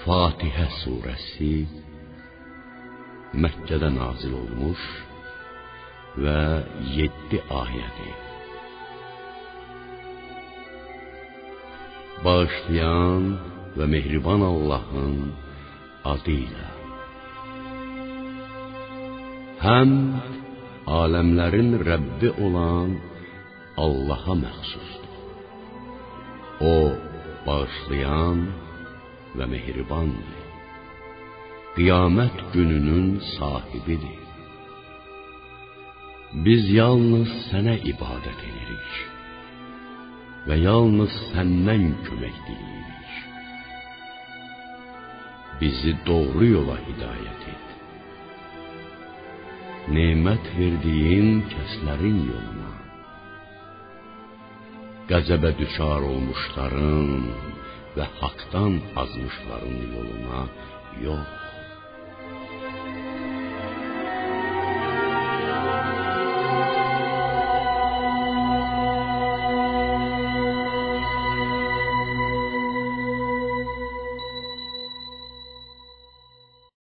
Fatihə surəsi Məkkədə nazil olmuş və 7 ayədir. Bağışlayan və mehriban Allahın adıyla. Həm aləmlərin Rəbbi olan Allaha məxsusdur. O bağışlayan ve mehribandır. Kıyamet gününün sahibidir. Biz yalnız sənə ibadət edirik və yalnız səndən kömək diləyirik. Bizi doğru yola hidayət et. Nemət verdiyin kəslərin yoluna. Qəzəbə düşar olmuşların ve haktan azmışların yoluna yok.